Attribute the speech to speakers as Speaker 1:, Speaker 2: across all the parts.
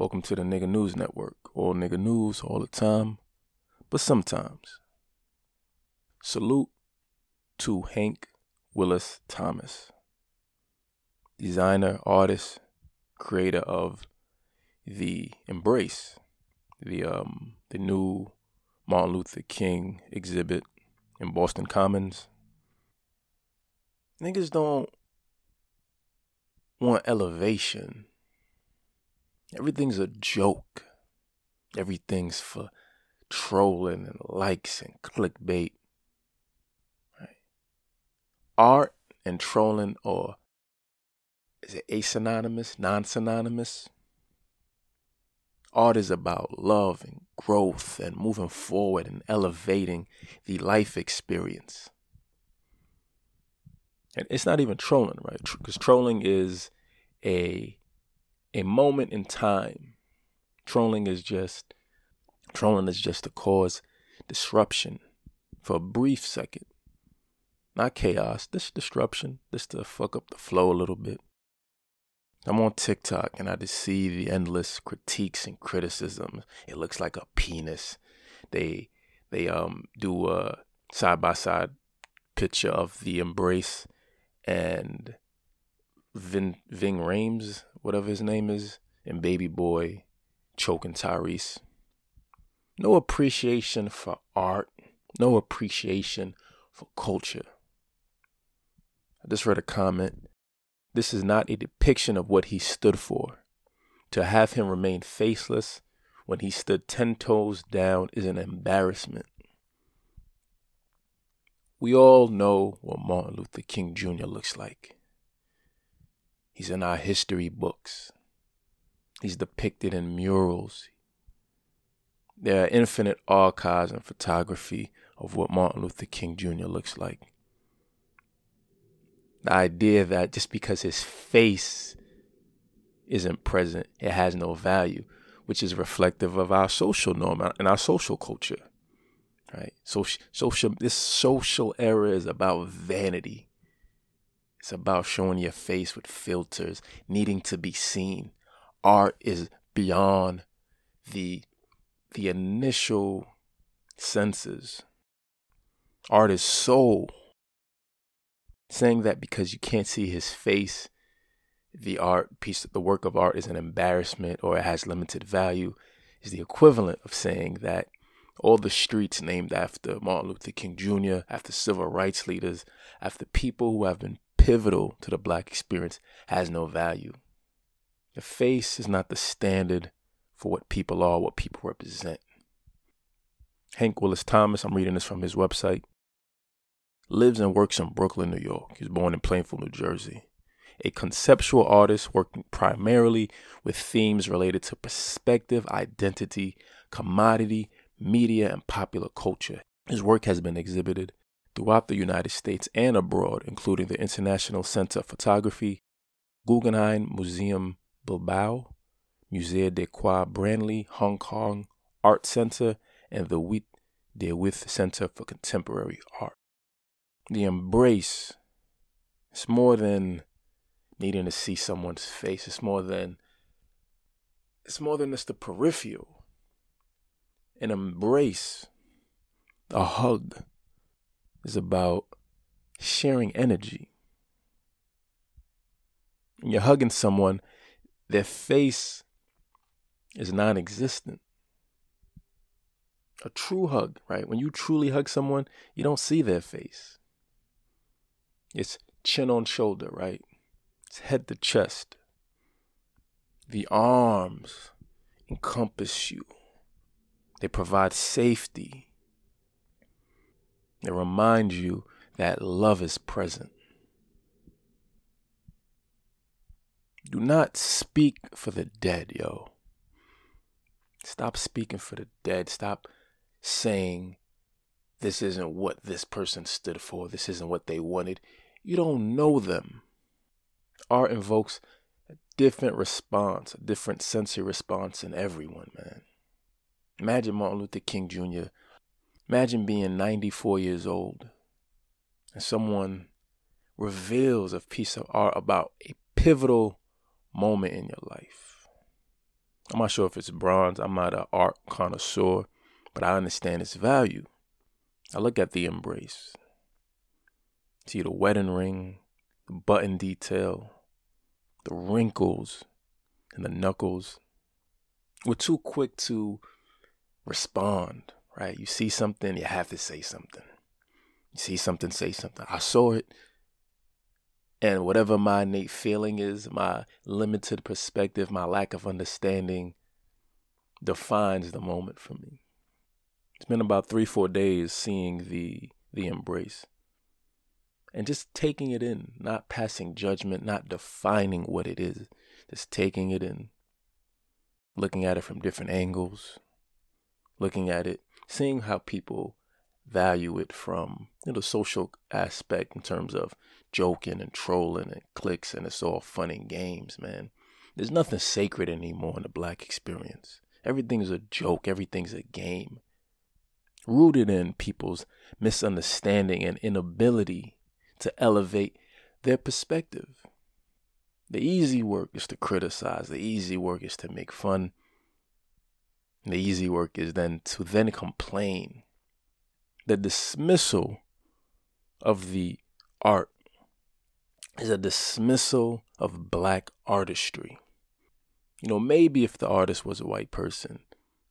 Speaker 1: Welcome to the Nigga News Network. All nigga news all the time, but sometimes. Salute to Hank Willis Thomas, designer, artist, creator of the Embrace, the um the new Martin Luther King exhibit in Boston Commons. Niggas don't want elevation. Everything's a joke. Everything's for trolling and likes and clickbait. Right? Art and trolling, or is it asynonymous, non synonymous? Art is about love and growth and moving forward and elevating the life experience. And it's not even trolling, right? Because trolling is a a moment in time. Trolling is just trolling is just to cause disruption for a brief second. Not chaos, this disruption, just to fuck up the flow a little bit. I'm on TikTok and I just see the endless critiques and criticisms. It looks like a penis. They they um do a side by side picture of the embrace and Vin Ving Rhames, whatever his name is, and Baby Boy choking Tyrese. No appreciation for art, no appreciation for culture. I just read a comment this is not a depiction of what he stood for. To have him remain faceless when he stood ten toes down is an embarrassment. We all know what Martin Luther King Jr. looks like. He's in our history books. He's depicted in murals. There are infinite archives and photography of what Martin Luther King Jr. looks like the idea that just because his face isn't present, it has no value, which is reflective of our social norm and our social culture. Right? So social this social era is about vanity. It's about showing your face with filters, needing to be seen. Art is beyond the the initial senses. Art is soul saying that because you can't see his face, the art piece, the work of art is an embarrassment or it has limited value, is the equivalent of saying that all the streets named after Martin Luther King Jr., after civil rights leaders, after people who have been pivotal to the black experience has no value. The face is not the standard for what people are, what people represent. Hank Willis Thomas, I'm reading this from his website lives and works in Brooklyn, New York. He's born in Plainfield, New Jersey. A conceptual artist working primarily with themes related to perspective, identity, commodity, media, and popular culture. His work has been exhibited throughout the United States and abroad, including the International Center of Photography, Guggenheim Museum Bilbao, Musée de quai Branly, Hong Kong Art Center, and the Witte de With Center for Contemporary Art. The embrace it's more than needing to see someone's face. It's more than it's more than just the peripheral. An embrace a hug is about sharing energy when you're hugging someone their face is non-existent a true hug right when you truly hug someone you don't see their face it's chin on shoulder, right? It's head to chest. The arms encompass you, they provide safety. They reminds you that love is present. Do not speak for the dead, yo. Stop speaking for the dead. Stop saying this isn't what this person stood for. This isn't what they wanted. You don't know them. Art invokes a different response, a different sensory response in everyone, man. Imagine Martin Luther King Jr. Imagine being 94 years old and someone reveals a piece of art about a pivotal moment in your life. I'm not sure if it's bronze. I'm not an art connoisseur, but I understand its value. I look at the embrace. See the wedding ring, the button detail, the wrinkles, and the knuckles. We're too quick to respond, right? You see something, you have to say something. You see something, say something. I saw it. And whatever my innate feeling is, my limited perspective, my lack of understanding defines the moment for me. It's been about three, four days seeing the the embrace. And just taking it in, not passing judgment, not defining what it is, just taking it in, looking at it from different angles, looking at it, seeing how people value it from you know, the social aspect in terms of joking and trolling and clicks and it's all fun and games, man. There's nothing sacred anymore in the black experience. Everything's a joke, everything's a game. Rooted in people's misunderstanding and inability to elevate their perspective. The easy work is to criticize, the easy work is to make fun. The easy work is then to then complain. The dismissal of the art is a dismissal of black artistry. You know, maybe if the artist was a white person,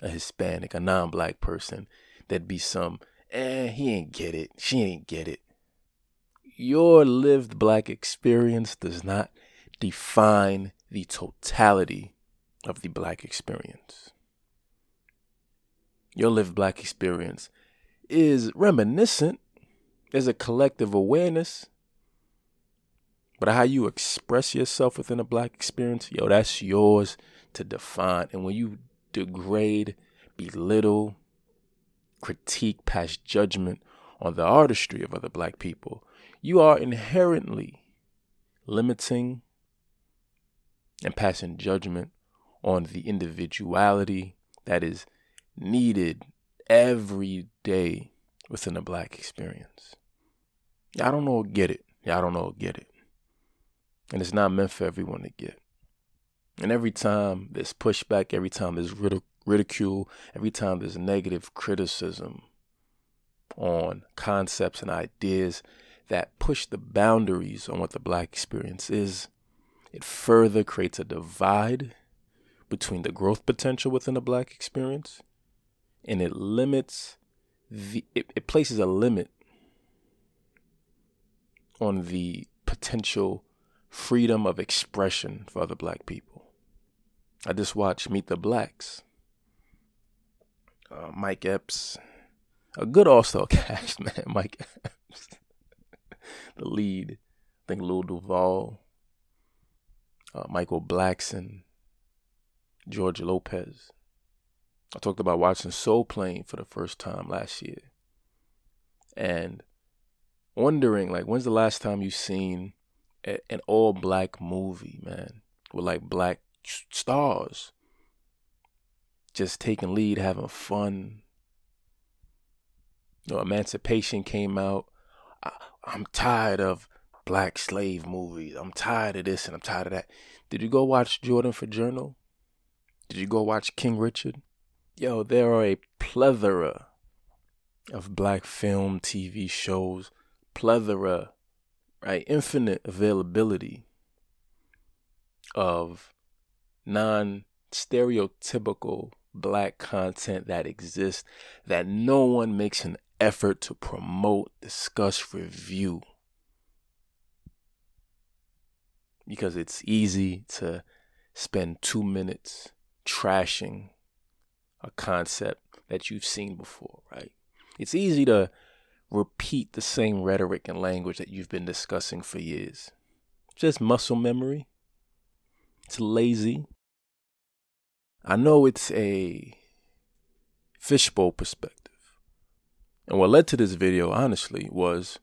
Speaker 1: a Hispanic, a non black person, there'd be some, eh, he ain't get it, she ain't get it. Your lived black experience does not define the totality of the black experience. Your lived black experience is reminiscent, there's a collective awareness but how you express yourself within a black experience, yo, that's yours to define. And when you degrade, belittle, critique, pass judgment on the artistry of other black people, you are inherently limiting and passing judgment on the individuality that is needed every day within the black experience. Y'all don't know, get it. Y'all don't know, get it. And it's not meant for everyone to get. And every time there's pushback, every time there's ridicule, every time there's negative criticism on concepts and ideas that push the boundaries on what the black experience is, it further creates a divide between the growth potential within the black experience and it limits the it, it places a limit on the potential freedom of expression for other black people. I just watched Meet the Blacks. Uh, Mike Epps, a good all-star cast, man. Mike Epps, the lead. I think Lil Duval, uh, Michael Blackson, George Lopez. I talked about watching Soul Plane for the first time last year, and wondering like, when's the last time you've seen an all black movie, man, with like black stars, just taking lead, having fun. You know, Emancipation came out. I, I'm tired of black slave movies. I'm tired of this and I'm tired of that. Did you go watch Jordan for Journal? Did you go watch King Richard? Yo, there are a plethora of black film, TV shows, plethora right? Infinite availability of non stereotypical black content that exists that no one makes an effort to promote, discuss, review. Because it's easy to spend two minutes trashing a concept that you've seen before, right? It's easy to repeat the same rhetoric and language that you've been discussing for years. Just muscle memory. It's lazy. I know it's a fishbowl perspective. And what led to this video, honestly, was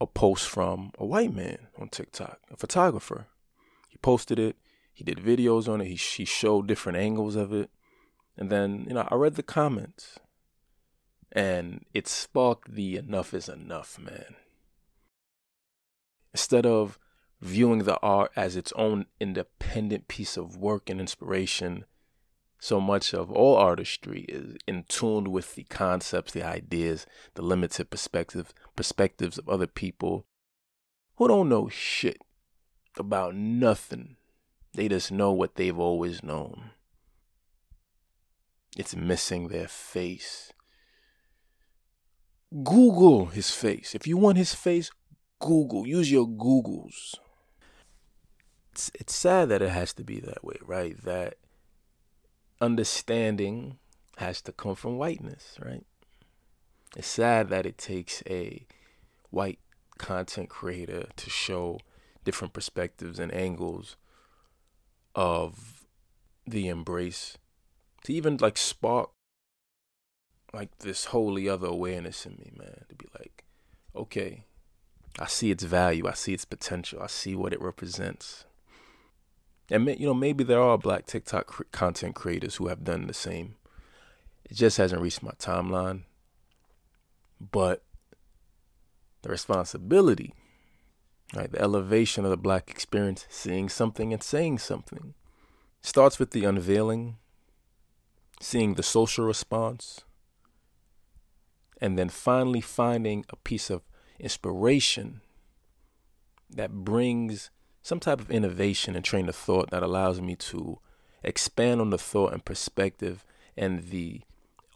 Speaker 1: a post from a white man on TikTok, a photographer. He posted it, he did videos on it, he, he showed different angles of it. And then, you know, I read the comments and it sparked the enough is enough, man. Instead of viewing the art as its own independent piece of work and inspiration, so much of all artistry is in tune with the concepts, the ideas, the limited perspective perspectives of other people who don't know shit about nothing. They just know what they've always known. It's missing their face. Google his face. If you want his face, Google. Use your Googles. It's, it's sad that it has to be that way, right? That understanding has to come from whiteness, right? It's sad that it takes a white content creator to show different perspectives and angles of the embrace to even like spark like this wholly other awareness in me, man, to be like, okay, I see its value, I see its potential, I see what it represents. And you know, maybe there are black TikTok content creators who have done the same. It just hasn't reached my timeline. But the responsibility, right, the elevation of the black experience, seeing something and saying something, starts with the unveiling, seeing the social response, and then finally finding a piece of inspiration that brings some type of innovation and train of thought that allows me to expand on the thought and perspective and the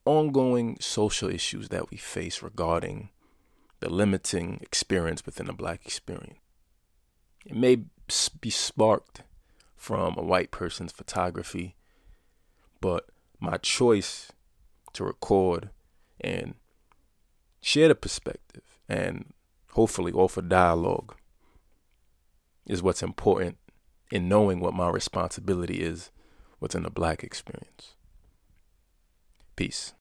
Speaker 1: ongoing social issues that we face regarding the limiting experience within the black experience. It may be sparked from a white person's photography, but my choice to record and share the perspective and hopefully offer dialogue is what's important in knowing what my responsibility is within the black experience. Peace.